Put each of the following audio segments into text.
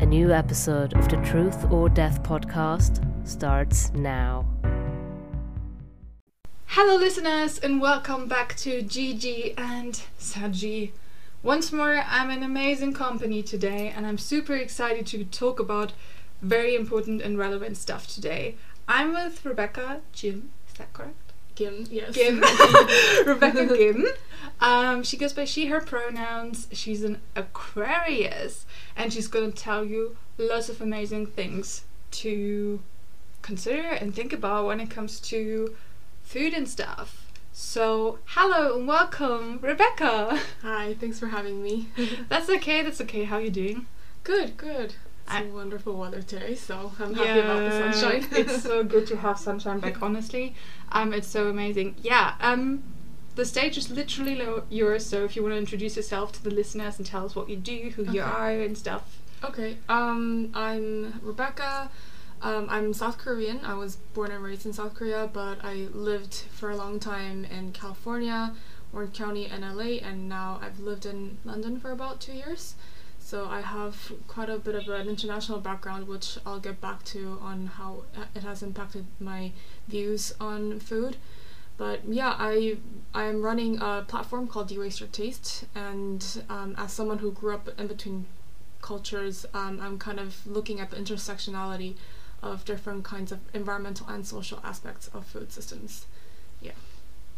A new episode of the Truth or Dare podcast starts now. Hello, listeners, and welcome back to Gigi and Saji. Once more, I'm in amazing company today, and I'm super excited to talk about very important and relevant stuff today. I'm with Rebecca Jim, is that correct? Gim, yes. Gim. Rebecca Gim. Um, she goes by she, her pronouns. She's an Aquarius, and she's going to tell you lots of amazing things to consider and think about when it comes to food and stuff. So, hello and welcome, Rebecca. Hi, thanks for having me. That's okay. That's okay. How are you doing? good, good. It's I- a wonderful weather today, so I'm happy about the sunshine. it's so good to have sunshine back. Honestly, um, it's so amazing. Yeah. Um, the stage is literally lo- yours. So if you want to introduce yourself to the listeners and tell us what you do, who you are, and stuff. okay, um, I'm Rebecca. Um, I'm South Korean. I was born and raised in South Korea, but I lived for a long time in California, Orange County, and LA, and now I've lived in London for about two years. So I have quite a bit of an international background, which I'll get back to on how it has impacted my views on food. But yeah, I I am running a platform called De-Waste Your Taste, and um, as someone who grew up in between cultures, um, I'm kind of looking at the intersectionality of different kinds of environmental and social aspects of food systems. Yeah,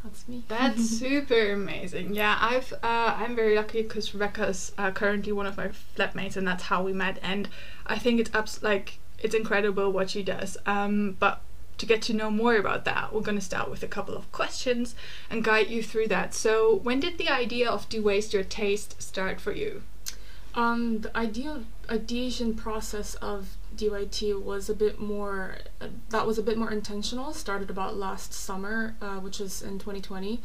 that's me. That's super amazing. Yeah, I've uh, I'm very lucky because Rebecca's uh, currently one of my flatmates, and that's how we met. And I think it's abs- like it's incredible what she does. Um, but to get to know more about that, we're gonna start with a couple of questions and guide you through that. So, when did the idea of de waste your taste start for you? Um, the idea ideation process of DYT was a bit more uh, that was a bit more intentional. Started about last summer, uh, which was in 2020,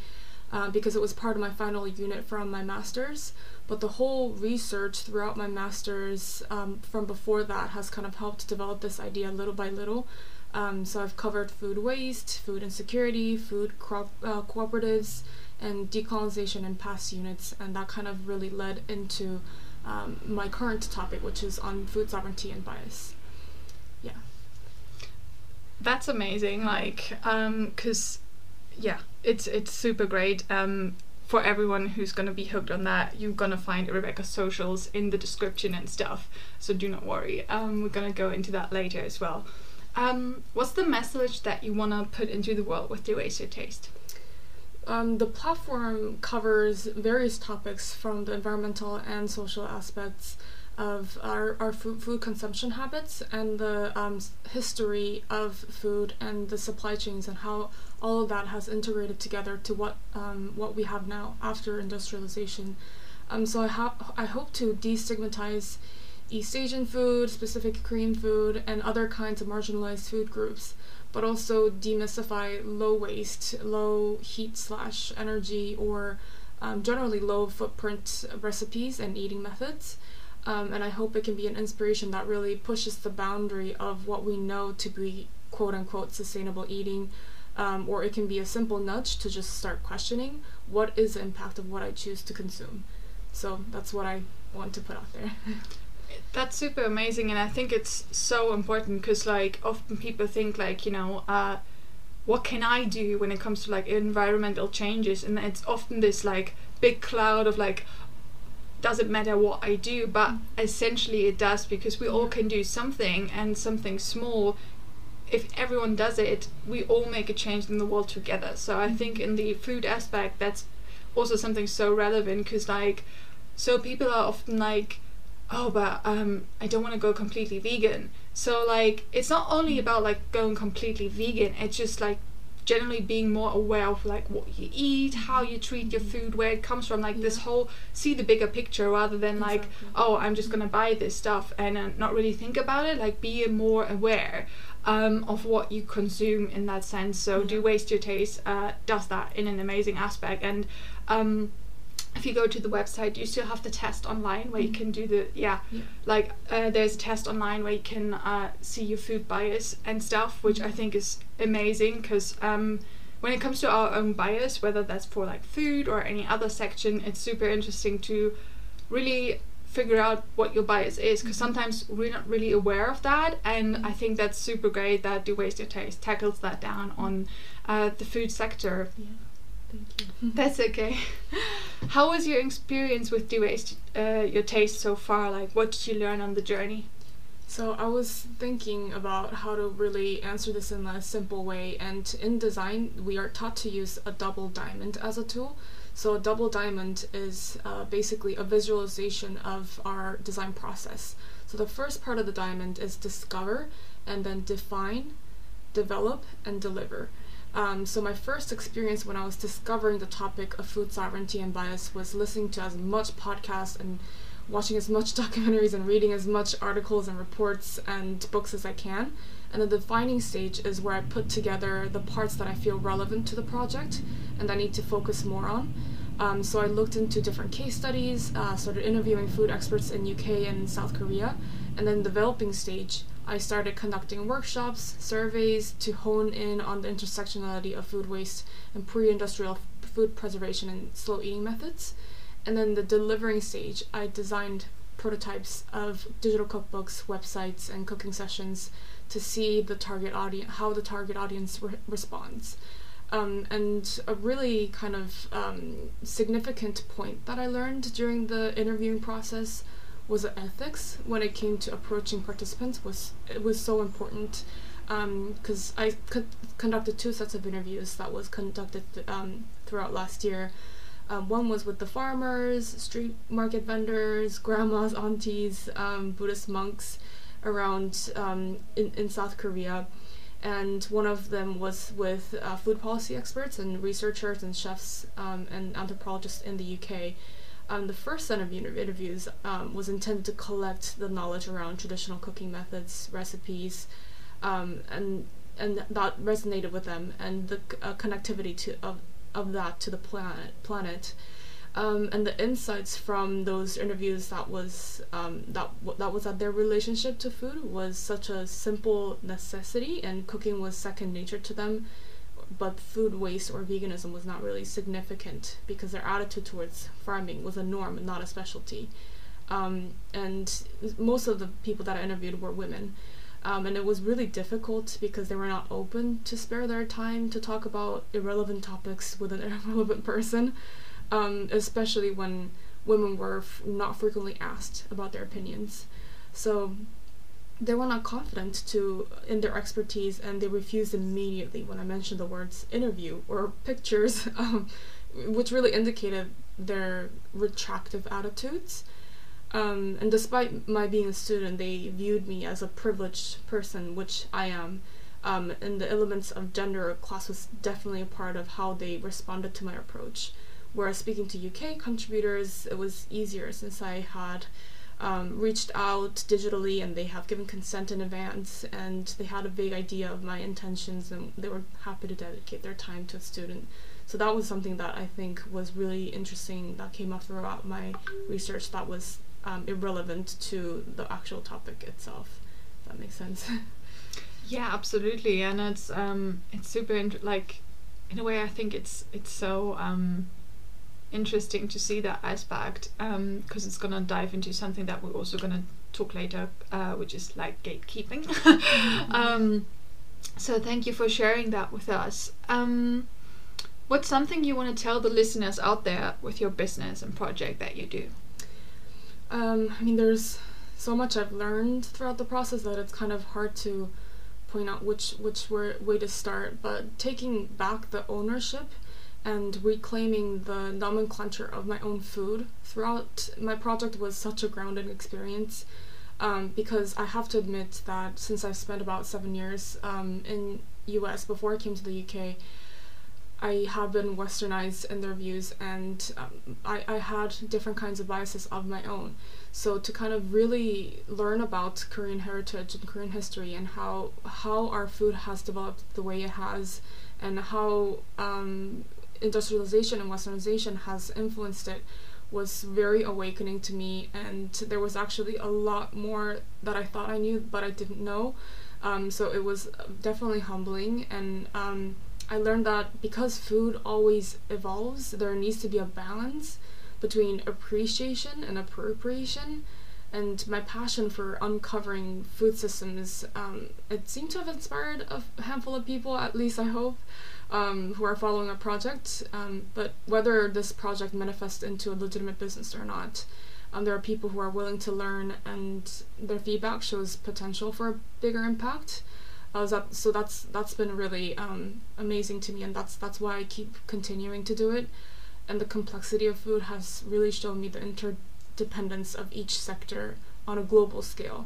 uh, because it was part of my final unit from my masters. But the whole research throughout my masters um, from before that has kind of helped develop this idea little by little. Um, so I've covered food waste, food insecurity, food uh, cooperatives, and decolonization in past units, and that kind of really led into um, my current topic, which is on food sovereignty and bias. That's amazing. Like, um, cause yeah, it's it's super great. Um, for everyone who's gonna be hooked on that, you're gonna find Rebecca's socials in the description and stuff. So do not worry. Um, we're gonna go into that later as well. Um, what's the message that you wanna put into the world with the Waste Your Taste? Um, the platform covers various topics from the environmental and social aspects of our, our food, food consumption habits and the um, history of food and the supply chains and how all of that has integrated together to what um, what we have now after industrialization. Um, so I, ha- I hope to destigmatize East Asian food, specific Korean food, and other kinds of marginalized food groups but also demystify low waste, low heat slash energy, or um, generally low footprint recipes and eating methods. Um, and I hope it can be an inspiration that really pushes the boundary of what we know to be quote unquote sustainable eating. Um, or it can be a simple nudge to just start questioning what is the impact of what I choose to consume. So that's what I want to put out there. That's super amazing, and I think it's so important because, like, often people think, like, you know, uh, what can I do when it comes to like environmental changes, and it's often this like big cloud of like, doesn't matter what I do, but essentially it does because we all can do something and something small. If everyone does it, we all make a change in the world together. So I think in the food aspect, that's also something so relevant because, like, so people are often like, oh but um i don't want to go completely vegan so like it's not only about like going completely vegan it's just like generally being more aware of like what you eat, how you treat your food, where it comes from, like this whole see the bigger picture rather than like oh I'm just gonna buy this stuff and uh, not really think about it. Like be more aware um, of what you consume in that sense. So Yeah. do waste your taste uh, does that in an amazing aspect and. Um, if you go to the website, you still have the test online where you Mhm. can do the yeah, Yeah. like uh, there's a test online where you can uh, see your food bias and stuff, which I Mhm. think is amazing because um, when it comes to our own bias, whether that's for like food or any other section, it's super interesting to really figure out what your bias is because Mhm. sometimes we're not really aware of that and i think that's super great that do waste your taste tackles that down on uh, the food sector Yeah. Thank you. that's okay. How was your experience with Do Waste uh, Your Taste so far? Like, what did you learn on the journey? So I was thinking about how to really answer this in a simple way, and in design we are taught to use a double diamond as a tool. So a double diamond is uh, basically a visualization of our design process. So the first part of the diamond is discover, and then define, develop, and deliver. Um, so my first experience when I was discovering the topic of food sovereignty and bias was listening to as much podcasts and watching as much documentaries and reading as much articles and reports and books as I can. And the defining stage is where I put together the parts that I feel relevant to the project and I need to focus more on. Um, so I looked into different case studies, uh, started interviewing food experts in UK and South Korea, and then developing stage, I started conducting workshops, surveys to hone in on the intersectionality of food waste and pre-industrial food preservation and slow eating methods. And then the delivering stage, I designed prototypes of digital cookbooks, websites, and cooking sessions to see the target audience, how the target audience re- responds. Um, and a really kind of um, significant point that I learned during the interviewing process was ethics when it came to approaching participants was it was so important because I co- conducted two sets of interviews that was conducted um, throughout last year. Um, one was with the farmers, street market vendors, grandmas, aunties, um, Buddhist monks around um, in, in South Korea. And one of them was with uh, food policy experts and researchers and chefs um, and anthropologists in the UK. Um, the first set of interviews um, was intended to collect the knowledge around traditional cooking methods, recipes, um, and and that resonated with them, and the uh, connectivity to of of that to the planet planet. Um, and the insights from those interviews that was um, that that was that their relationship to food was such a simple necessity, and cooking was second nature to them. But food waste or veganism was not really significant because their attitude towards farming was a norm and not a specialty. Um, and most of the people that I interviewed were women. Um, and it was really difficult because they were not open to spare their time to talk about irrelevant topics with an irrelevant person, um, especially when women were f- not frequently asked about their opinions. So they were not confident to in their expertise, and they refused immediately when I mentioned the words interview or pictures, um, which really indicated their retractive attitudes. Um, and despite my being a student, they viewed me as a privileged person, which I am. Um, and the elements of gender class was definitely a part of how they responded to my approach. Whereas speaking to UK contributors, it was easier since I had um, reached out digitally and they have given consent in advance and they had a vague idea of my intentions and they were happy to dedicate their time to a student. So that was something that I think was really interesting that came up throughout my research that was um, irrelevant to the actual topic itself. If that makes sense. Yeah, absolutely, and it's um, it's super int- like, in a way, I think it's it's so um, interesting to see that aspect because it's gonna dive into something that we're also gonna talk later, uh, which is like gatekeeping. um, so thank you for sharing that with us. Um, what's something you want to tell the listeners out there with your business and project that you do? Um, I mean, there's so much I've learned throughout the process that it's kind of hard to point out which which way to start. But taking back the ownership and reclaiming the nomenclature of my own food throughout my project was such a grounding experience. um, because I have to admit that since I've spent about seven years um, in US before I came to the UK, I have been westernized in their views and um, I, I had different kinds of biases of my own. So to kind of really learn about Korean heritage and Korean history and how how our food has developed the way it has and how um, industrialization and westernization has influenced it was very awakening to me and there was actually a lot more that I thought I knew but I didn't know. Um, so it was definitely humbling and um, I learned that because food always evolves, there needs to be a balance between appreciation and appropriation. And my passion for uncovering food systems, um, it seemed to have inspired a handful of people, at least I hope, um, who are following a project. Um, but whether this project manifests into a legitimate business or not, um, there are people who are willing to learn, and their feedback shows potential for a bigger impact. Uh, that, so that's that's been really um, amazing to me, and that's that's why I keep continuing to do it and the complexity of food has really shown me the interdependence of each sector on a global scale.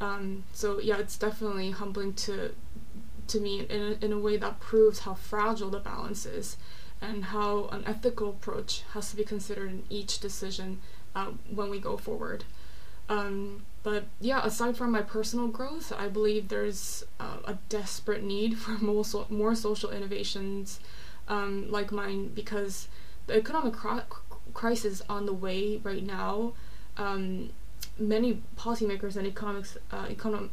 Um, so yeah, it's definitely humbling to to me in a, in a way that proves how fragile the balance is and how an ethical approach has to be considered in each decision uh, when we go forward. Um, but yeah, aside from my personal growth, I believe there's uh, a desperate need for more, so- more social innovations um, like mine because the economic cri- crisis on the way right now, um, many policymakers and economics uh, econom-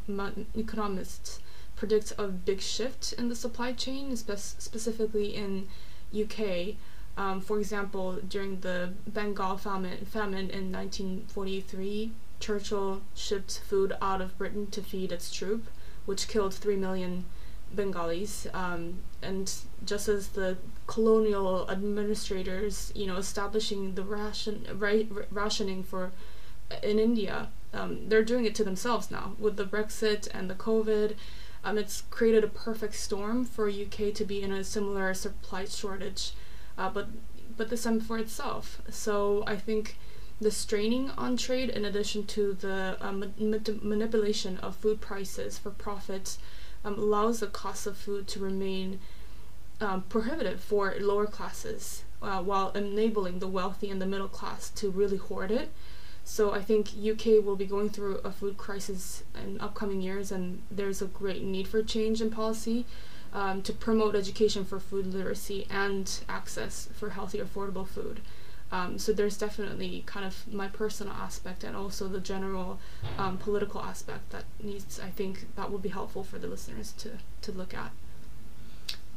economists predict a big shift in the supply chain, spe- specifically in UK. Um, for example, during the Bengal famine, famine in 1943, Churchill shipped food out of Britain to feed its troop, which killed 3 million Bengalis. Um, and just as the colonial administrators, you know, establishing the ration ra- rationing for in India, um, they're doing it to themselves now with the Brexit and the COVID. Um, it's created a perfect storm for UK to be in a similar supply shortage, uh, but but this time for itself. So I think the straining on trade, in addition to the um, manipulation of food prices for profits, um, allows the cost of food to remain um, prohibitive for lower classes uh, while enabling the wealthy and the middle class to really hoard it. So I think UK will be going through a food crisis in upcoming years, and there's a great need for change in policy um, to promote education for food literacy and access for healthy, affordable food. Um, so there's definitely kind of my personal aspect and also the general um, political aspect that needs. I think that will be helpful for the listeners to to look at.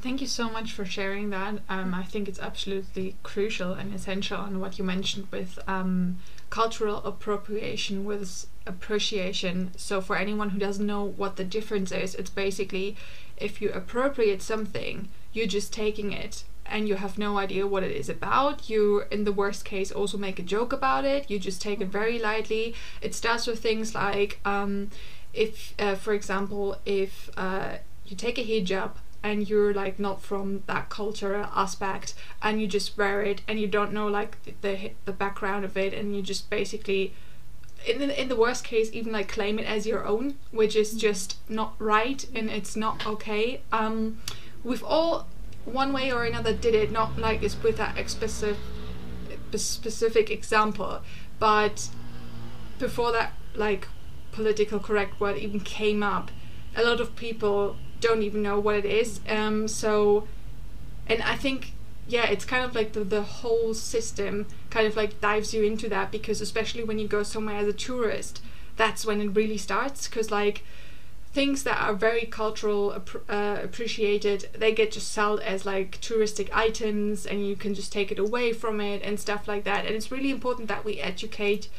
Thank you so much for sharing that. Um, I think it's absolutely crucial and essential on what you mentioned with um, cultural appropriation with appreciation. So, for anyone who doesn't know what the difference is, it's basically if you appropriate something, you're just taking it and you have no idea what it is about. You, in the worst case, also make a joke about it. You just take it very lightly. It starts with things like um, if, uh, for example, if uh, you take a hijab and you're like not from that cultural aspect and you just wear it and you don't know like the the background of it and you just basically in the, in the worst case even like claim it as your own which is just not right and it's not okay. Um we've all one way or another did it not like it's with that specific specific example but before that like political correct word even came up a lot of people don't even know what it is. Um, so, and I think yeah, it's kind of like the the whole system kind of like dives you into that because especially when you go somewhere as a tourist, that's when it really starts. Because like things that are very cultural uh, appreciated they get just sold as like touristic items and you can just take it away from it and stuff like that and it's really important that we educate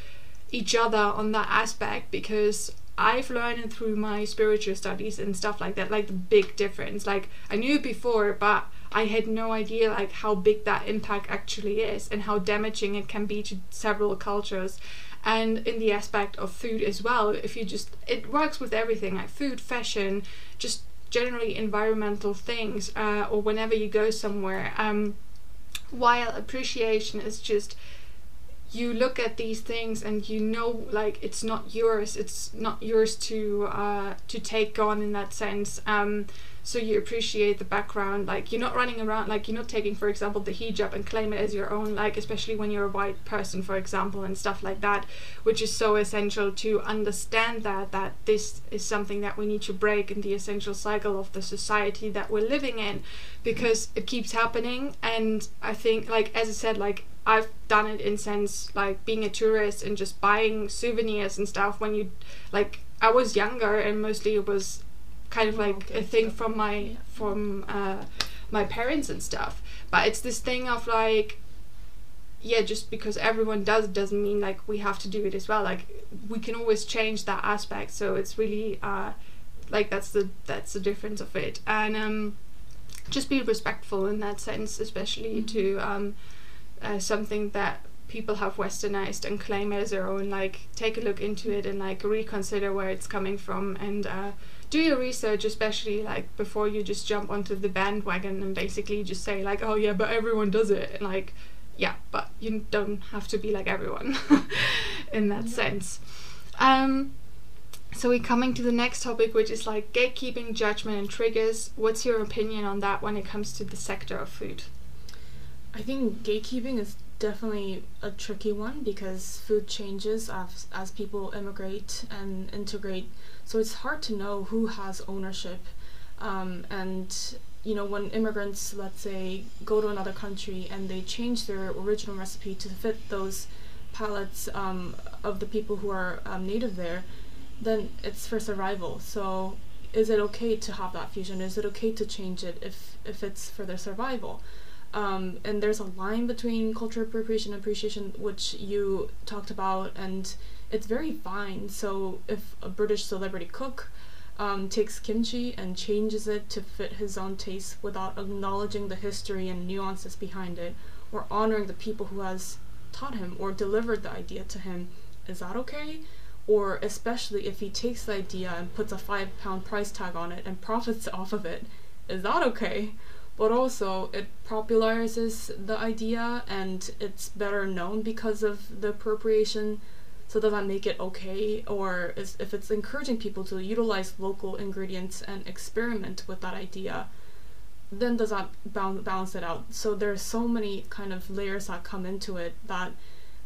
each other on that aspect because I've learned through my spiritual studies and stuff like that, like the big difference. Like I knew before, but I had no idea like how big that impact actually is and how damaging it can be to several cultures. And in the aspect of food as well, if you just it works with everything like food, fashion, just generally environmental things, uh, or whenever you go somewhere. Um, while appreciation is just you look at these things and you know like it's not yours it's not yours to uh, to take on in that sense. Um, so you appreciate the background like you're not running around like you're not taking for example the hijab and claim it as your own like especially when you're a white person for example and stuff like that which is so essential to understand that that this is something that we need to break in the essential cycle of the society that we're living in because it keeps happening. And i think like as i said like I've done it in sense like being a tourist and just buying souvenirs and stuff when you like I was younger and mostly it was kind of like a thing from my from uh, my parents and stuff. But it's this thing of like yeah just because everyone does doesn't mean like we have to do it as well. Like we can always change that aspect. So it's really uh like that's the that's the difference of it. And um just be respectful in that sense especially mm-hmm. to um uh, something that people have westernized and claim it as their own like take a look into it and like reconsider where it's coming from and uh, do your research especially like before you just jump onto the bandwagon and basically just say like oh yeah but everyone does it. And like yeah but you don't have to be like everyone in that yeah. sense. Um so we're coming to the next topic which is like gatekeeping judgment and triggers. What's your opinion on that when it comes to the sector of food? I think gatekeeping is definitely a tricky one because food changes as, as people immigrate and integrate. So it's hard to know who has ownership. Um, and, you know, when immigrants, let's say, go to another country and they change their original recipe to fit those palates um, of the people who are um, native there, then it's for survival. So is it okay to have that fusion? Is it okay to change it if, if it's for their survival? Um, and there's a line between culture appropriation and appreciation, which you talked about, and it's very fine. So if a British celebrity cook um, takes kimchi and changes it to fit his own taste without acknowledging the history and nuances behind it, or honoring the people who has taught him or delivered the idea to him, is that okay? Or especially if he takes the idea and puts a five pound price tag on it and profits off of it, is that okay? But also it popularizes the idea and it's better known because of the appropriation. So does that make it okay? Or is, if it's encouraging people to utilize local ingredients and experiment with that idea then does that balance it out? So there's so many kind of layers that come into it that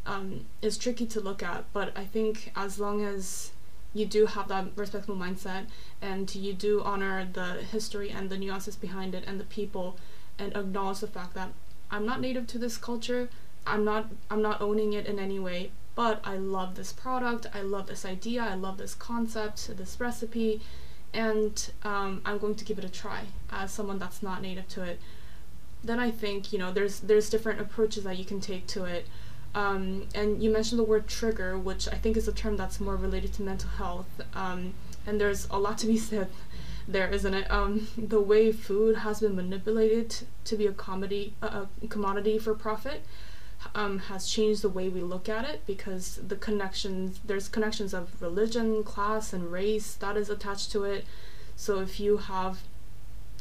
um, is tricky to look at but i think as long as you do have that respectful mindset and you do honor the history and the nuances behind it and the people and acknowledge the fact that I'm not native to this culture. I'm not I'm not owning it in any way, but I love this product. I love this idea. I love this concept, this recipe, and um, I'm going to give it a try as someone that's not native to it. Then I think you know there's there's different approaches that you can take to it. Um, and you mentioned the word trigger, which I think is a term that's more related to mental health. Um, and there's a lot to be said there, isn't it? Um, the way food has been manipulated to be a comedy, uh, a commodity for profit, um, has changed the way we look at it because the connections, there's connections of religion, class, and race that is attached to it. So if you have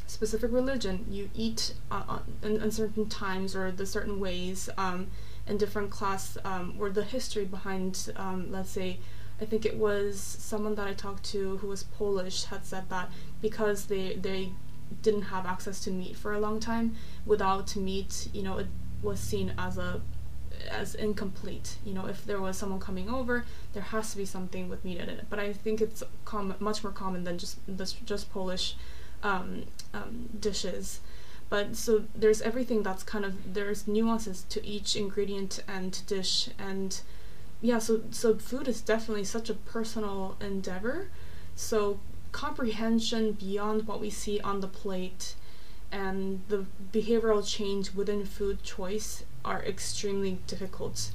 specific religion, you eat uh, in, in, certain times or the certain ways. Um, in different class um, or the history behind, um, let's say, I think it was someone that I talked to who was Polish had said that because they they didn't have access to meat for a long time, without meat, you know, it was seen as a as incomplete. You know, if there was someone coming over, there has to be something with meat in it. But I think it's com- much more common than just just Polish um, um, dishes but so there's everything that's kind of there's nuances to each ingredient and dish and yeah so so food is definitely such a personal endeavor. So comprehension beyond what we see on the plate and the behavioral change within food choice are extremely difficult.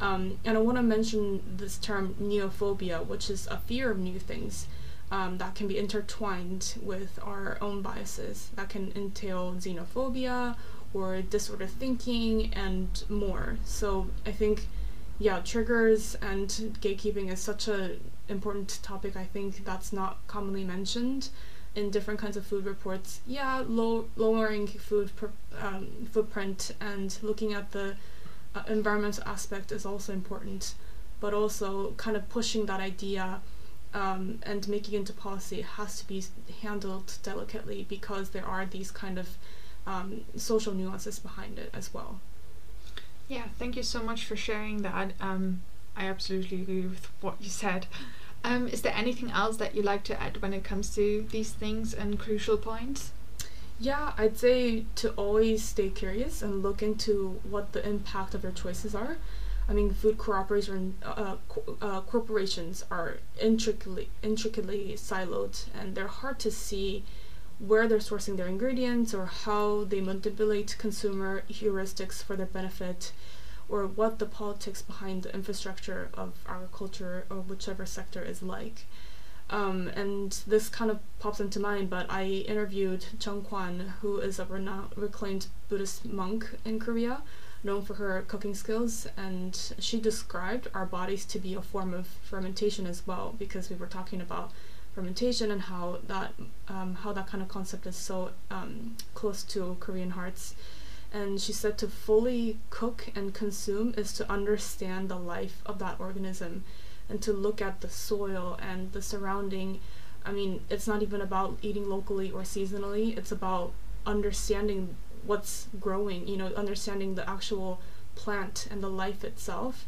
Um, and i want to mention this term neophobia which is a fear of new things um, that can be intertwined with our own biases. That can entail xenophobia or disordered thinking and more. So I think, yeah, triggers and gatekeeping is such an important topic. I think that's not commonly mentioned in different kinds of food reports. Yeah, low, lowering food um, footprint and looking at the uh, environmental aspect is also important, but also kind of pushing that idea um, and making into policy has to be handled delicately because there are these kind of um, social nuances behind it as well. Yeah, thank you so much for sharing that. Um, I absolutely agree with what you said. Um, is there anything else that you'd like to add when it comes to these things and crucial points? Yeah, I'd say to always stay curious and look into what the impact of your choices are. I mean, food cooperation uh, uh, corporations are intricately intricately siloed, and they're hard to see where they're sourcing their ingredients or how they manipulate consumer heuristics for their benefit or what the politics behind the infrastructure of agriculture or whichever sector is like. Um, and this kind of pops into mind, but I interviewed Jeong Kwan, who is a renowned, reclaimed Buddhist monk in Korea, known for her cooking skills, and she described our bodies to be a form of fermentation as well, because we were talking about fermentation and how that um, how that kind of concept is so um, close to Korean hearts. And she said to fully cook and consume is to understand the life of that organism and to look at the soil and the surrounding. I mean, it's not even about eating locally or seasonally, it's about understanding what's growing, you know, understanding the actual plant and the life itself.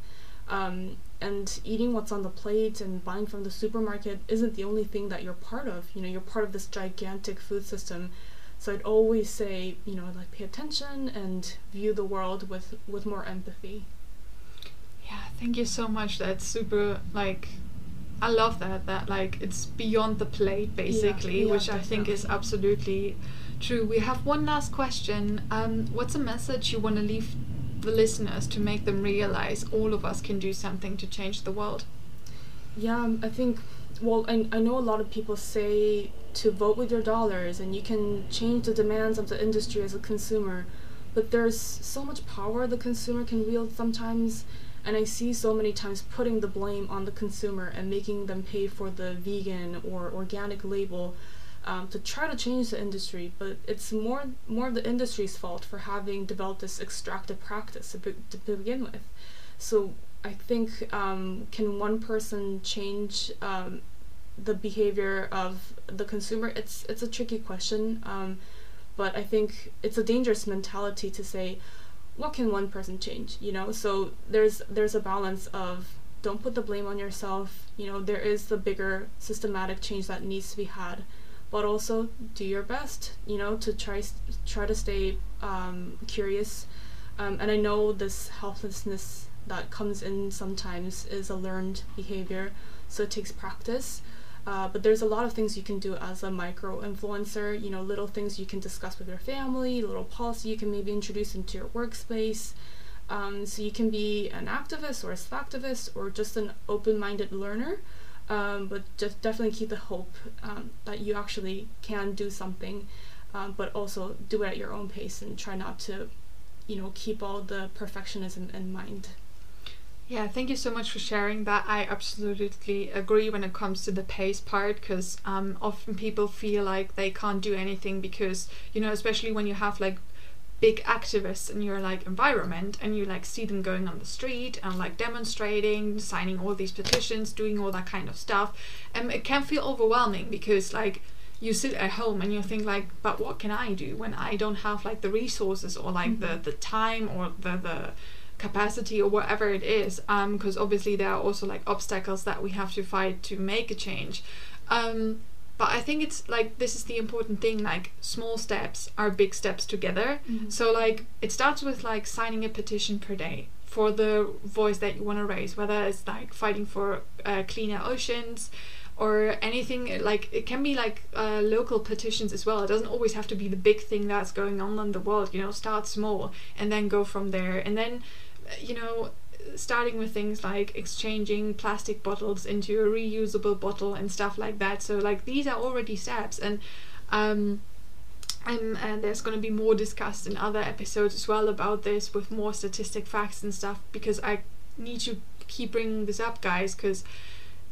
Um, and eating what's on the plate and buying from the supermarket isn't the only thing that you're part of. You know, you're part of this gigantic food system so I'd always say, you know, like pay attention and view the world with with more empathy. Yeah, thank you so much. That's super like I love that that like it's beyond the plate basically, yeah, yeah, which I think is absolutely true. We have one last question. Um, what's a message you want to leave the listeners to make them realize all of us can do something to change the world? Yeah, um, I think well, I, I know a lot of people say to vote with your dollars and you can change the demands of the industry as a consumer, but there's so much power the consumer can wield sometimes. And I see so many times putting the blame on the consumer and making them pay for the vegan or organic label um, to try to change the industry. But it's more more of the industry's fault for having developed this extractive practice to, be, to begin with. So I think um, can one person change um, the behavior of the consumer? It's it's a tricky question, um, but I think it's a dangerous mentality to say, what can one person change? You know, so there's there's a balance of don't put the blame on yourself. You know, there is the bigger systematic change that needs to be had, but also do your best. You know, to try try to stay um, curious. Um, and I know this helplessness that comes in sometimes is a learned behavior, so it takes practice. Uh, but there's a lot of things you can do as a micro influencer, you know, little things you can discuss with your family, little policy you can maybe introduce into your workspace. Um, so you can be an activist or a activist or just an open minded learner. Um, but just definitely keep the hope um, that you actually can do something, um, but also do it at your own pace and try not to, you know, keep all the perfectionism in mind. Yeah, thank you so much for sharing that. I absolutely agree when it comes to the pace part because um, often people feel like they can't do anything because, you know, especially when you have like big activists in your like environment and you like see them going on the street and like demonstrating, signing all these petitions, doing all that kind of stuff. And it can feel overwhelming because like you sit at home and you think like, but what can I do when I don't have like the resources or like mm-hmm. the the time or the the capacity or whatever it is because um, obviously there are also like obstacles that we have to fight to make a change. Um, but i think it's like this is the important thing like small steps are big steps together. Mm-hmm. so like it starts with like signing a petition per day for the voice that you want to raise whether it's like fighting for uh, cleaner oceans or anything like it can be like uh, local petitions as well. It doesn't always have to be the big thing that's going on in the world you know start small and then go from there. And then you know, starting with things like exchanging plastic bottles into a reusable bottle and stuff like that. So like these are already steps and um and, and there's going to be more discussed in other episodes as well about this with more statistic facts and stuff because I need to keep bringing this up guys because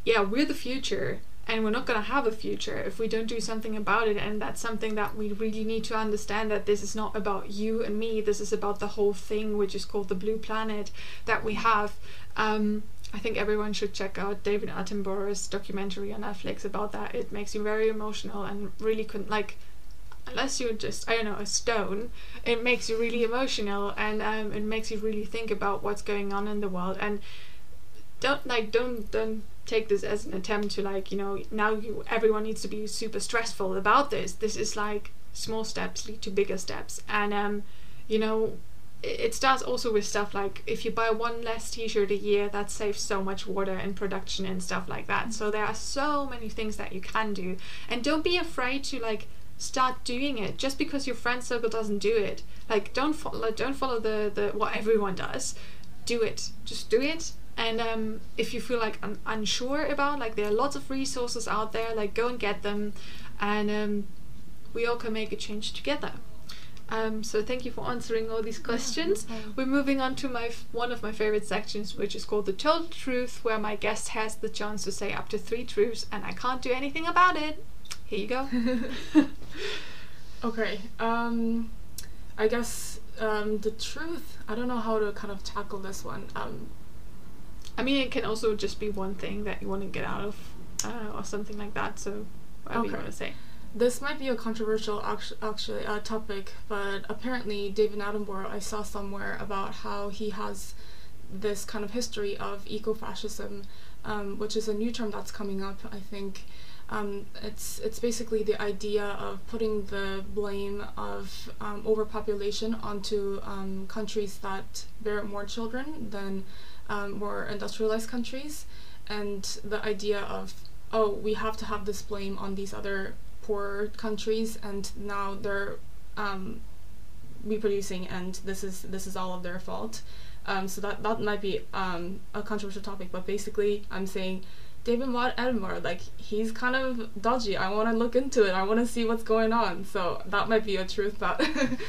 yeah we're the future and we're not going to have a future if we don't do something about it and that's something that we really need to understand that this is not about you and me. This is about the whole thing which is called the blue planet that we have. Um, I think everyone should check out David Attenborough's documentary on Netflix about that. It makes you very emotional and really couldn't like unless you're just I don't know a stone, it makes you really emotional and um, it makes you really think about what's going on in the world. And don't like don't don't take this as an attempt to like you know now you everyone needs to be super stressful about this. This is like small steps lead to bigger steps. And um you know it starts also with stuff like if you buy one less t-shirt a year that saves so much water and production and stuff like that. So there are so many things that you can do. And don't be afraid to like start doing it. Just because your friend circle doesn't do it like don't follow don't follow the the what everyone does. Do it. Just do it and um, if you feel like un- unsure about like there are lots of resources out there like go and get them and um, we all can make a change together um, so thank you for answering all these questions. Yeah, We're moving on to my f- one of my favorite sections, which is called the total truth, where my guest has the chance to say up to three truths, and I can't do anything about it. Here you go. Okay. Um, I guess um, the truth. I don't know how to kind of tackle this one. Um, I mean, it can also just be one thing that you want to get out of, uh, or something like that. So whatever you Okay. want to say. This might be a controversial actu- actually uh, topic, but apparently David Attenborough, I saw somewhere about how he has this kind of history of ecofascism, um, which is a new term that's coming up. I think um, it's it's basically the idea of putting the blame of um, overpopulation onto um, countries that bear more children than um, more industrialized countries, and the idea of oh we have to have this blame on these other poor countries and now they're um, reproducing and this is this is all of their fault. Um, so that that might be um, a controversial topic but basically i'm saying David Attenborough like he's kind of dodgy. I want to look into it. I want to see what's going on. So that might be a truth that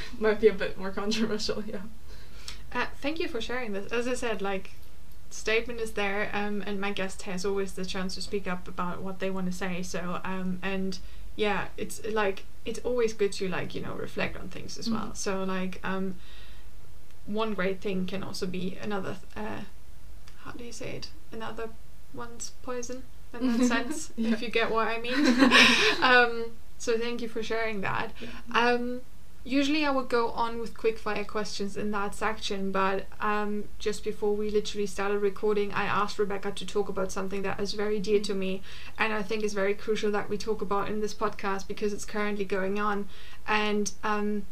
might be a bit more controversial yeah. Uh, thank you for sharing this. As I said, like statement is there, um, and my guest has always the chance to speak up about what they want to say. So, um, and yeah, it's like it's always good to like you know reflect on things as well. Mhm. So like um, one great thing can also be another. Uh, how do you say it? Another one's poison in that sense, Yeah. if you get what I mean. um, so thank you for sharing that. Um, usually I would go on with quickfire questions in that section, but um, just before we literally started recording, I asked Rebecca to talk about something that is very dear to me, and I think is very crucial that we talk about in this podcast because it's currently going on, and um,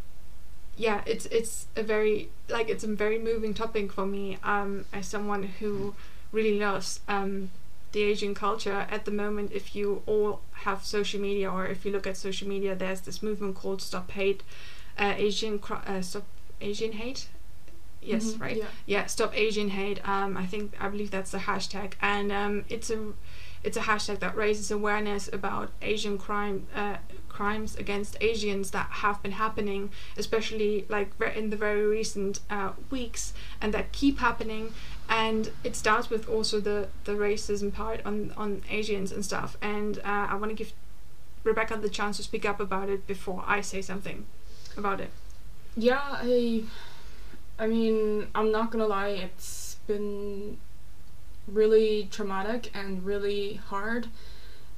yeah, it's it's a very like it's a very moving topic for me um, as someone who really loves um, the Asian culture at the moment. If you all have social media or if you look at social media, there's this movement called Stop Hate, uh, Asian uh, Stop Asian Hate. Yes, Mhm, right. yeah Yeah, Stop Asian Hate. Um, I think I believe that's the hashtag, and um, it's a it's a hashtag that raises awareness about Asian crime uh, crimes against Asians that have been happening, especially like in the very recent uh, weeks, and that keep happening. And it starts with also the the racism part on on Asians and stuff. And uh, I want to give Rebecca the chance to speak up about it before I say something about it. Yeah, I I mean, I'm not gonna lie, it's been really traumatic and really hard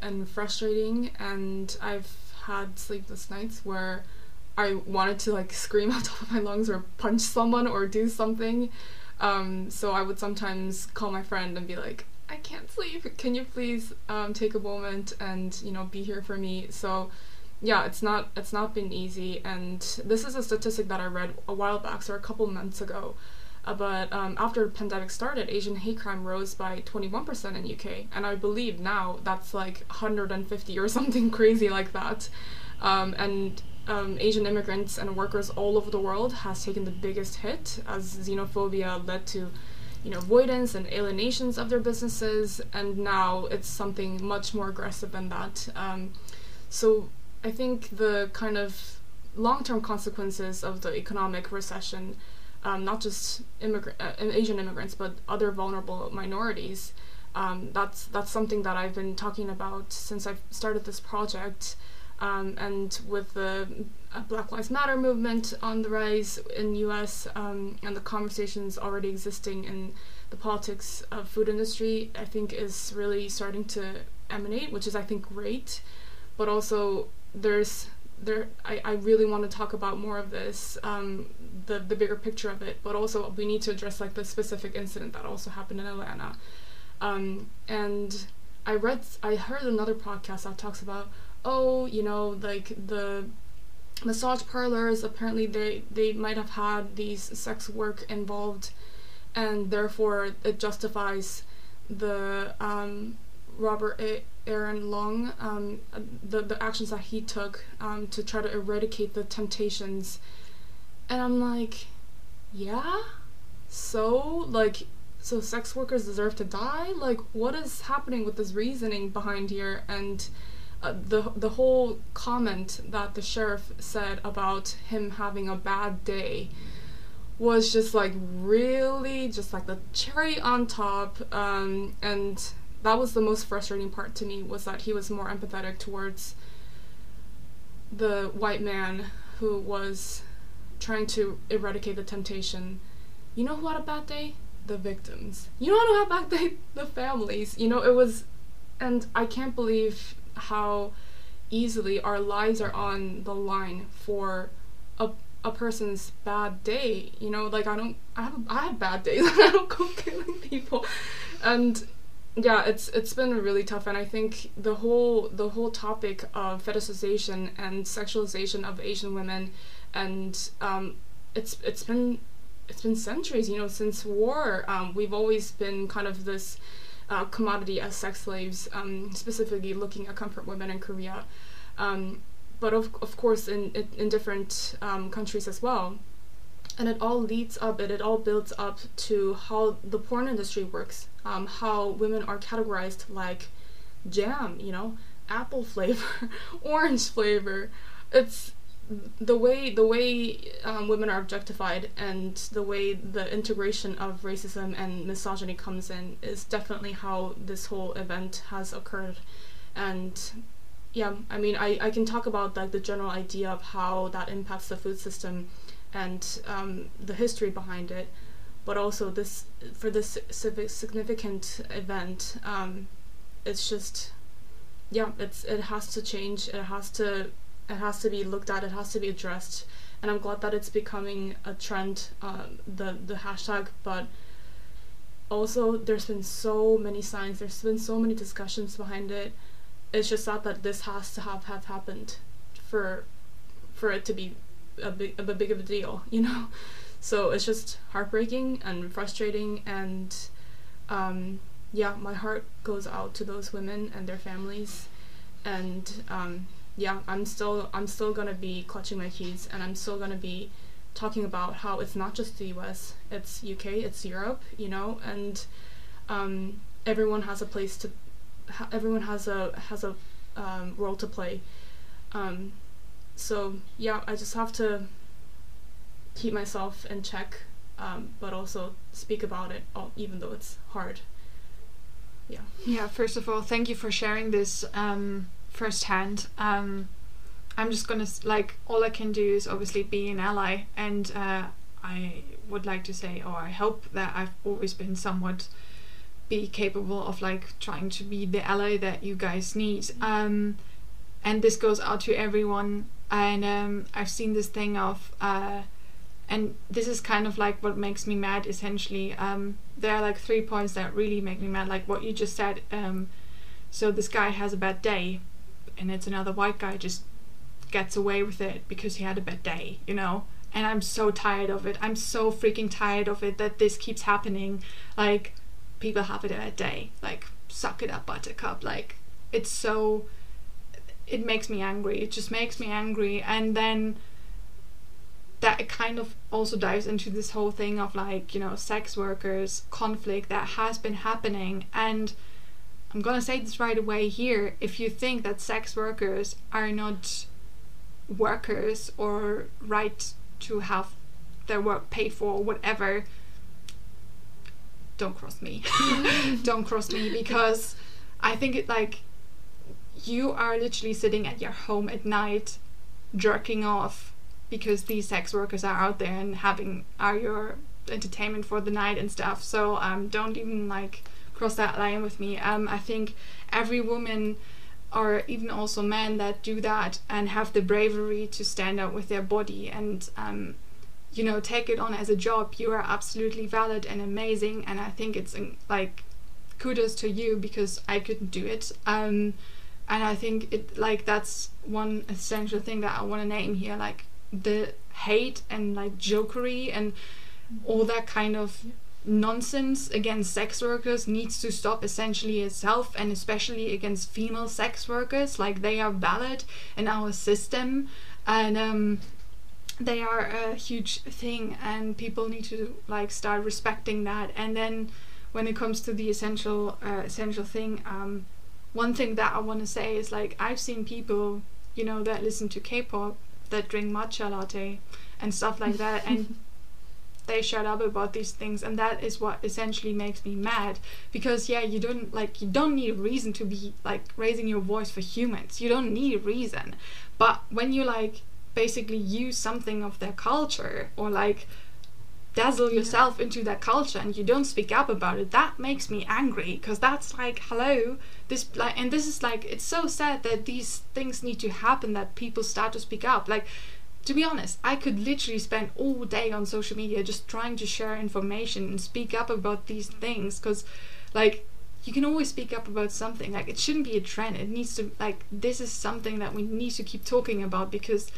and frustrating and I've had sleepless nights where I wanted to like scream out top of my lungs or punch someone or do something. Um, so I would sometimes call my friend and be like, I can't sleep. Can you please um, take a moment and you know be here for me? So yeah, it's not it's not been easy, and this is a statistic that I read a while back, so a couple months ago. Uh, but um, after the pandemic started, Asian hate crime rose by 21% in UK, and I believe now that's like 150 or something crazy like that. Um, and um, Asian immigrants and workers all over the world has taken the biggest hit as xenophobia led to you know avoidance and alienations of their businesses, and now it's something much more aggressive than that. Um, so I think the kind of long-term consequences of the economic recession, um, not just uh, Asian immigrants, but other vulnerable minorities, um, that's that's something that I've been talking about since I've started this project. Um, and with the uh, Black Lives Matter movement on the rise in U.S. Um, and the conversations already existing in the politics of food industry, I think is really starting to emanate, which is I think great. But also there's there I, I really want to talk about more of this um, the the bigger picture of it but also we need to address like the specific incident that also happened in Atlanta. Um, and I read I heard another podcast that talks about oh you know like the massage parlors apparently they they might have had these sex work involved and therefore it justifies the um, Robert A- Aaron Long, um, the the actions that he took um, to try to eradicate the temptations, and I'm like, yeah, so like, so sex workers deserve to die? Like, what is happening with this reasoning behind here? And uh, the the whole comment that the sheriff said about him having a bad day was just like really just like the cherry on top um, and that was the most frustrating part to me was that he was more empathetic towards the white man who was trying to eradicate the temptation. You know who had a bad day? The victims. You know who had a bad day? The families. You know, it was and I can't believe how easily our lives are on the line for a a person's bad day. You know, like I don't I have I have bad days. I don't go killing people. And yeah it's it's been really tough and i think the whole the whole topic of fetishization and sexualization of asian women and um, it's it's been it's been centuries you know since war um, we've always been kind of this uh, commodity as sex slaves um, specifically looking at comfort women in korea. Um, but of, of course in, in, in different um, countries as well and it all leads up and it all builds up to how the porn industry works um, how women are categorized like jam you know apple flavor orange flavor. It's the way the way um, women are objectified and the way the integration of racism and misogyny comes in is definitely how this whole event has occurred. And yeah i mean i, I can talk about like the general idea of how that impacts the food system and um, the history behind it, but also this for this significant event. Um, it's just, yeah, it's it has to change. It has to it has to be looked at. It has to be addressed. And I'm glad that it's becoming a trend. Um, the the hashtag, but also there's been so many signs. There's been so many discussions behind it. It's just sad that this has to have have happened for for it to be a big a big of a deal, you know. So it's just heartbreaking and frustrating, and um, yeah, my heart goes out to those women and their families, and um, yeah, I'm still I'm still gonna be clutching my keys, and I'm still gonna be talking about how it's not just the U.S., it's UK, it's Europe, you know, and um, everyone has a place to, ha- everyone has a has a um, role to play. Um, so yeah, I just have to keep myself in check, um, but also speak about it, all, even though it's hard. Yeah. Yeah. First of all, thank you for sharing this um, firsthand. Um, I'm just gonna like all I can do is obviously be an ally, and uh, I would like to say, or I hope that I've always been somewhat be capable of like trying to be the ally that you guys need. Um, and this goes out to everyone and um, I've seen this thing of, uh, and this is kind of like what makes me mad. Essentially, um, there are like three points that really make me mad. Like what you just said. Um, so this guy has a bad day, and it's another white guy just gets away with it because he had a bad day, you know. And I'm so tired of it. I'm so freaking tired of it that this keeps happening. Like people have a bad day. Like suck it up, Buttercup. Like it's so it makes me angry. It just makes me angry. And then that kind of also dives into this whole thing of like, you know, sex workers, conflict that has been happening. And I'm gonna say this right away here if you think that sex workers are not workers or right to have their work paid for, or whatever, don't cross me. don't cross me because I think it like you are literally sitting at your home at night jerking off because these sex workers are out there and having are your entertainment for the night and stuff. So um, don't even like cross that line with me. Um, I think every woman or even also men that do that and have the bravery to stand up with their body and um, you know take it on as a job you are absolutely valid and amazing and i think it's like kudos to you because i couldn't do it um, and i think it like that's one essential thing that i want to name here like the hate and like jokery and all that kind of nonsense against sex workers needs to stop essentially itself and especially against female sex workers. Like they are valid in our system and um, they are a huge thing and people need to like start respecting that. And then when it comes to the essential uh, essential thing um, one thing that i want to say is like i've seen people you know that listen to k-pop that drink matcha latte and stuff like that and they shut up about these things and that is what essentially makes me mad because yeah you don't like you don't need a reason to be like raising your voice for humans. You don't need a reason. But when you like basically use something of their culture or like dazzle yourself into that culture and you don't speak up about it that makes me angry because that's like hello this like and this is like it's so sad that these things need to happen that people start to speak up like to be honest, I could literally spend all day on social media just trying to share information and speak up about these things because, like, you can always speak up about something. Like, it shouldn't be a trend. It needs to, like, this is something that we need to keep talking about because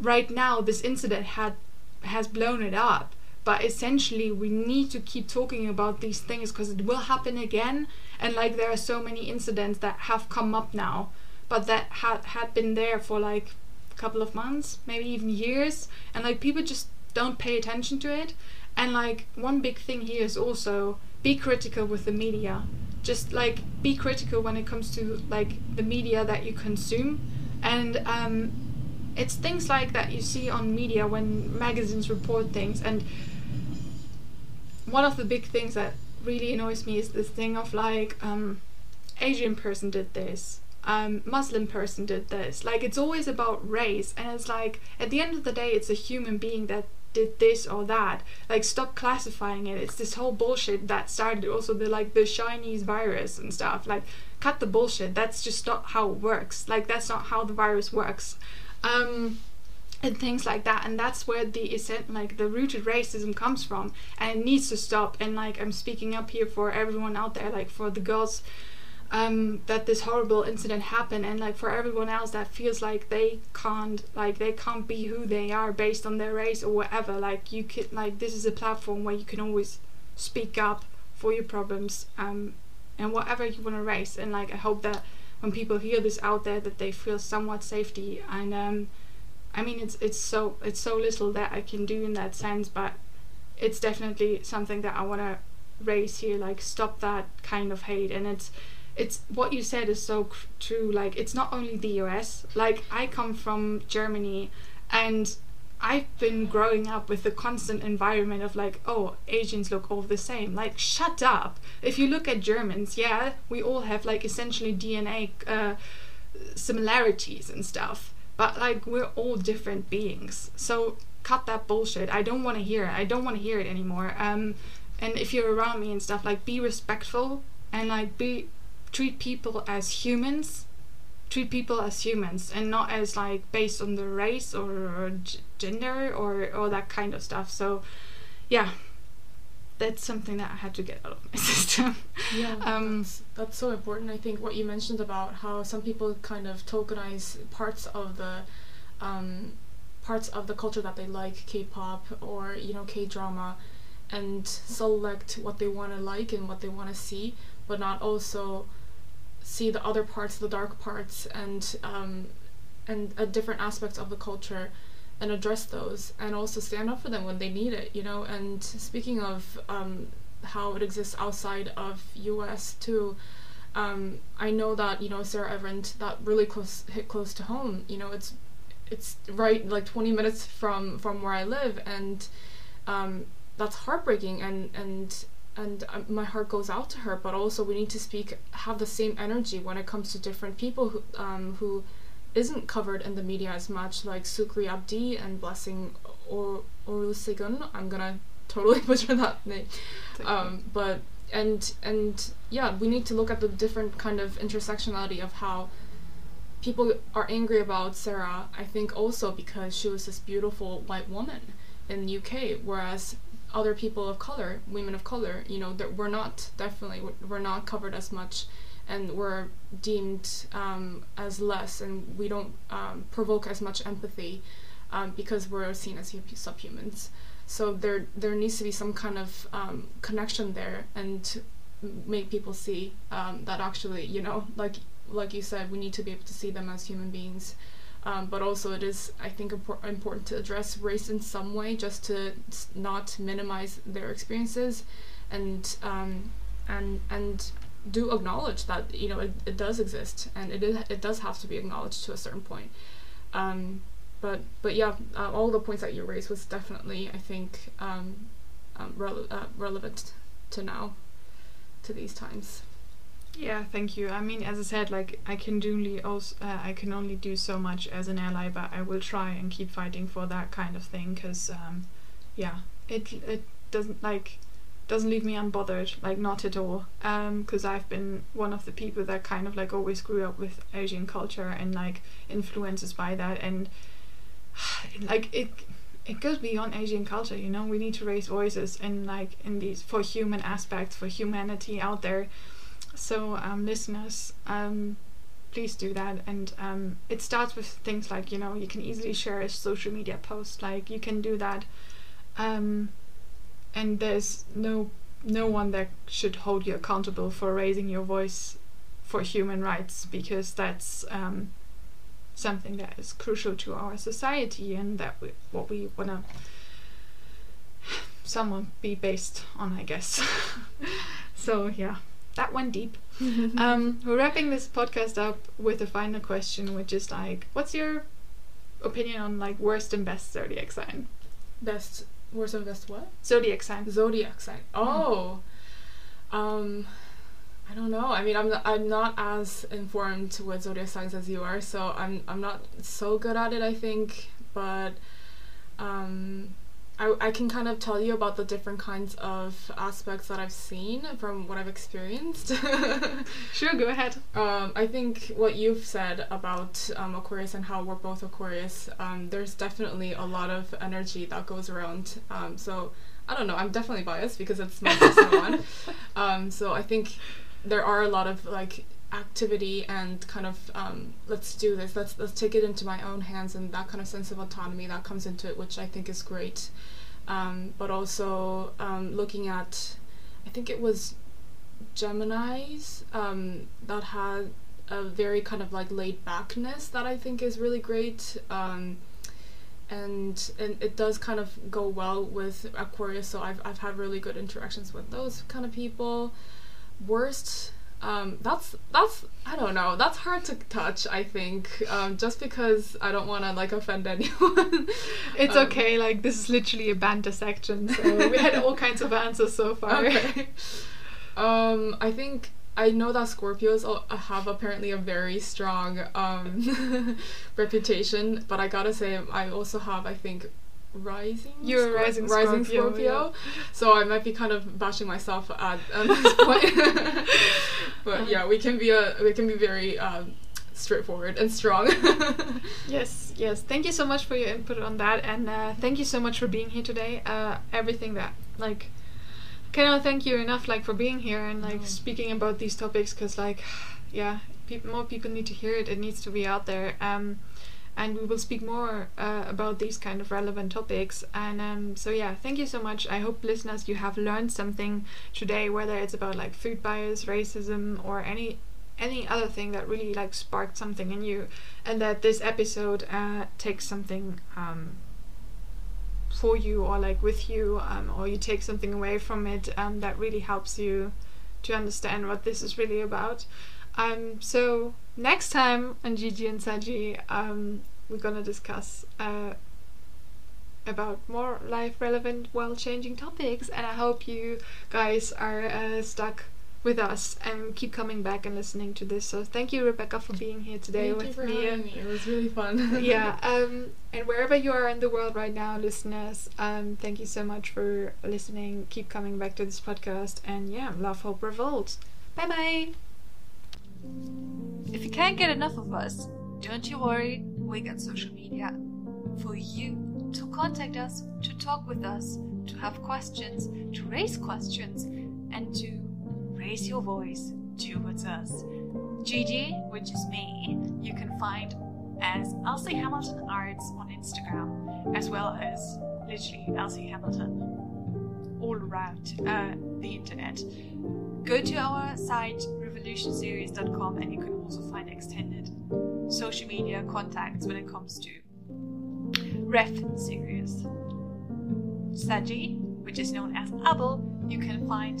right now this incident had has blown it up. But essentially, we need to keep talking about these things because it will happen again. And like, there are so many incidents that have come up now, but that had had been there for like a couple of months, maybe even years, and like people just don't pay attention to it. And like one big thing here is also be critical with the media. Just like be critical when it comes to like the media that you consume, and um, it's things like that you see on media when magazines report things. And one of the big things that really annoys me is this thing of like um, Asian person did this, um, Muslim person did this. Like it's always about race, and it's like at the end of the day, it's a human being that did this or that. Like stop classifying it. It's this whole bullshit that started also the like the Chinese virus and stuff. Like cut the bullshit. That's just not how it works. Like that's not how the virus works. Um, and things like that and that's where the essent like the rooted racism comes from and it needs to stop and like i'm speaking up here for everyone out there like for the girls um, that this horrible incident happened and like for everyone else that feels like they can't like they can't be who they are based on their race or whatever like you could like this is a platform where you can always speak up for your problems um, and whatever you want to raise and like I hope that when people hear this out there that they feel somewhat safety and um, I mean it's it's so it's so little that I can do in that sense but it's definitely something that I want to raise here like stop that kind of hate and it's it's what you said is so cr- true like it's not only the US like I come from Germany and I've been growing up with the constant environment of like, oh, Asians look all the same. Like, shut up. If you look at Germans, yeah, we all have like essentially DNA uh, similarities and stuff, but like we're all different beings. So cut that bullshit. I don't want to hear it. I don't want to hear it anymore. Um, and if you're around me and stuff, like be respectful and like be treat people as humans treat people as humans and not as like based on the race or, or gender or all that kind of stuff so yeah that's something that I had to get out of my system. Yeah, um, that's, that's so important. I think what you mentioned about how some people kind of tokenize parts of the um, parts of the culture that they like, K-pop or you know K-drama, and select what they want to like and what they want to see, but not also see the other parts, the dark parts, and um, and uh, different aspects of the culture, and address those, and also stand up for them when they need it. You know. And speaking of um, how it exists outside of U.S. too. Um, I know that you know Sarah Everard that really close hit close to home. You know, it's it's right like 20 minutes from from where I live, and um, that's heartbreaking. And and and um, my heart goes out to her but also we need to speak have the same energy when it comes to different people who um, who isn't covered in the media as much like Shukri Abdi and Blessing or Olusegun I'm gonna totally butcher that name. Um, but and and yeah we need to look at the different kind of intersectionality of how people are angry about Sarah I think also because she was this beautiful white woman in the UK whereas other people of color, women of color, you know, that we're not definitely we're not covered as much, and we're deemed um, as less, and we don't um, provoke as much empathy um, because we're seen as subhumans. So there there needs to be some kind of um, connection there, and make people see um, that actually, you know, like like you said, we need to be able to see them as human beings. Um, but also it is I think impor- important to address race in some way just to not minimize their experiences and um, and and do acknowledge that you know it, it does exist and it is it does have to be acknowledged to a certain point um, but but yeah uh, all the points that you raised was definitely I think um, um, rele- uh, relevant to now to these times yeah, thank you. I mean, as I said, like I can only also uh, I can only do so much as an ally, but I will try and keep fighting for that kind of thing because, um, yeah, it it doesn't like doesn't leave me unbothered, like not at all. Because um, I've been one of the people that kind of like always grew up with Asian culture and like influences by that, and like it it goes beyond Asian culture. You know, we need to raise voices and like in these for human aspects for humanity out there so, um, listeners, um, please do that. And um, it starts with things like, you know, you can easily share a social media post, like, you can do that. Um, and there's no no one that should hold you accountable for raising your voice for human rights because that's um, something that is crucial to our society and that we, what we want to someone be based on i guess so yeah that went deep. um, we're wrapping this podcast up with a final question, which is like, what's your opinion on like worst and best zodiac sign? Best, worst and best what? Zodiac sign. Zodiac sign. Oh, mm. um, I don't know. I mean, I'm not, I'm not as informed with zodiac signs as you are, so I'm I'm not so good at it. I think, but um, I, I can kind of tell you about the different kinds of aspects that I've seen from what I've experienced. sure, go ahead. Um, I think what you've said about um, Aquarius and how we're both Aquarius, um, there's definitely a lot of energy that goes around. Um, so I don't know, I'm definitely biased because it's my personal one. Um, so I think there are a lot of like activity and kind of um, let's do this let's let's take it into my own hands and that kind of sense of autonomy that comes into it which I think is great. Um, but also um, looking at I think it was Gemini's um, that had a very kind of like laid backness that I think is really great. Um, and and it does kind of go well with Aquarius so I've, I've had really good interactions with those kind of people. Worst um, that's that's I don't know. That's hard to touch. I think um, just because I don't want to like offend anyone. it's um, okay. Like this is literally a banter section, so we had all kinds of answers so far. Okay. Um, I think I know that Scorpios have apparently a very strong um, reputation, but I gotta say I also have I think rising. You're Scor- rising Scorpio. Rising Scorpio. Yeah. So I might be kind of bashing myself at, at this point. but yeah, we can be a we can be very um, straightforward and strong. yes, yes. Thank you so much for your input on that, and uh, thank you so much for being here today. Uh, everything that like cannot thank you enough like for being here and like no. speaking about these topics because like yeah, more people need to hear it. It needs to be out there. Um, and we will speak more uh, about these kind of relevant topics. And um, so yeah, thank you so much. I hope listeners you have learned something today, whether it's about like food bias, racism, or any any other thing that really like sparked something in you, and that this episode uh, takes something. Um, for you or like with you um, or you take something away from it um, that really helps you to understand what this is really about um, so next time on Gigi and Saji, um, we're gonna discuss uh, about more life relevant, world changing topics. And I hope you guys are uh, stuck with us and keep coming back and listening to this. So thank you, Rebecca, for being here today Thank with you for me. having me. It was really fun. yeah, um, and wherever you are in the world right now, listeners, um, thank you so much for listening. Keep coming back to this podcast, and yeah, love, hope, revolt. Bye bye. If you can't get enough of us, don't you worry, we got social media. For you to contact us, to talk with us, to have questions, to raise questions, and to raise your voice towards us. Gigi, which is me, you can find as Elsie Hamilton Arts on Instagram, as well as literally Elsie Hamilton all around uh, the internet. Go to our site revolutionseries.com and you can also find extended social media contacts when it comes to ref series. Saji, which is known as Abel, you can find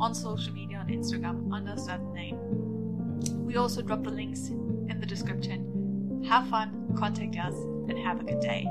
on social media on Instagram under a certain name. We also drop the links in the description. Have fun, contact us, and have a good day.